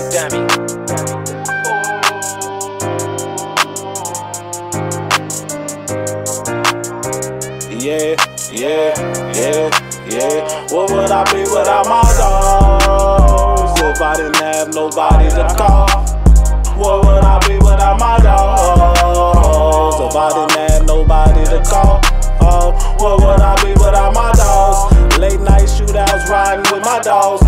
Young Demi. Yeah, yeah, yeah, yeah. What would I be without my dogs? If I didn't have nobody to call. What would I be without my dogs? If I didn't have nobody to call. Oh, what would I be without my dogs? Late night shootouts riding with my dogs.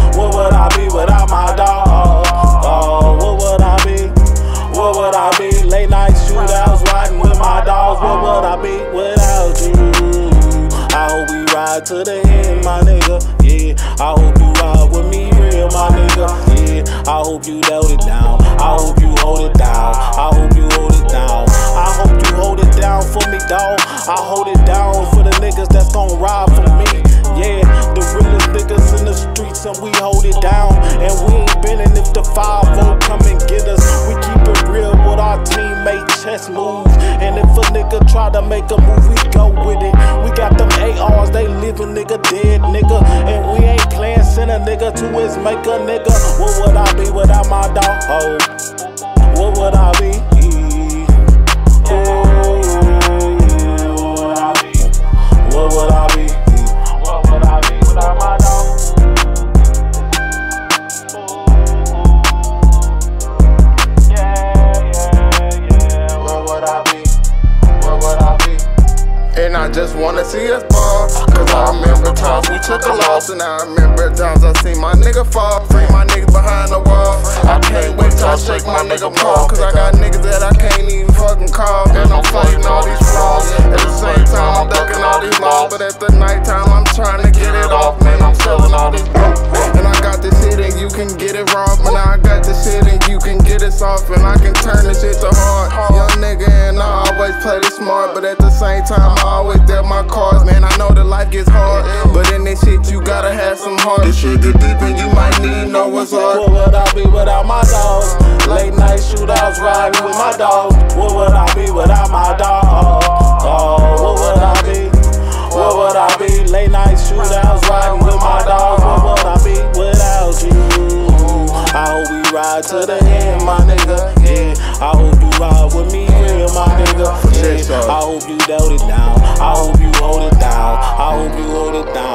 Ride to the end, my nigga. Yeah, I hope you ride with me, real, my nigga. Yeah, I hope you held it down. I hope you hold it down. I hope you hold it down. I hope you hold it down for me, dawg. I hold it down for the niggas that's gon' ride for me. Yeah, the realest niggas in the streets and we hold it down. And we ain't bending if the 5 come and get us. We keep it real with our teammate chess moves. And if a nigga try to make a move, we go with it. Got them ARs, they living nigga, dead nigga. And we ain't playing send a nigga to his maker, nigga. What would I be without my dog? What would I be? And I just wanna see us ball. Cause I remember times we took a loss. And I remember times I seen my nigga fall. Free my niggas behind the wall. I can't wait till I shake my nigga paw. Cause I got niggas that I can't even fucking call. And I'm fighting all these flaws. At the same time, I'm ducking all these laws. But at the nighttime, I'm trying to get it off. Man, I'm selling all this dope. And I got this shit and you can get it raw. But now I got this shit and you can get it soft. And I can turn this shit to always play this smart. But at the same time, I always dealt my cards. Man, I know that life gets hard. But in this shit, you gotta have some heart. This shit get deep and you might need know what's hard. What would I be without my dogs? Late night shootouts riding with my dogs. What would I be without my dog? I hope you held it down. I hope you hold it down. I hope you hold it down.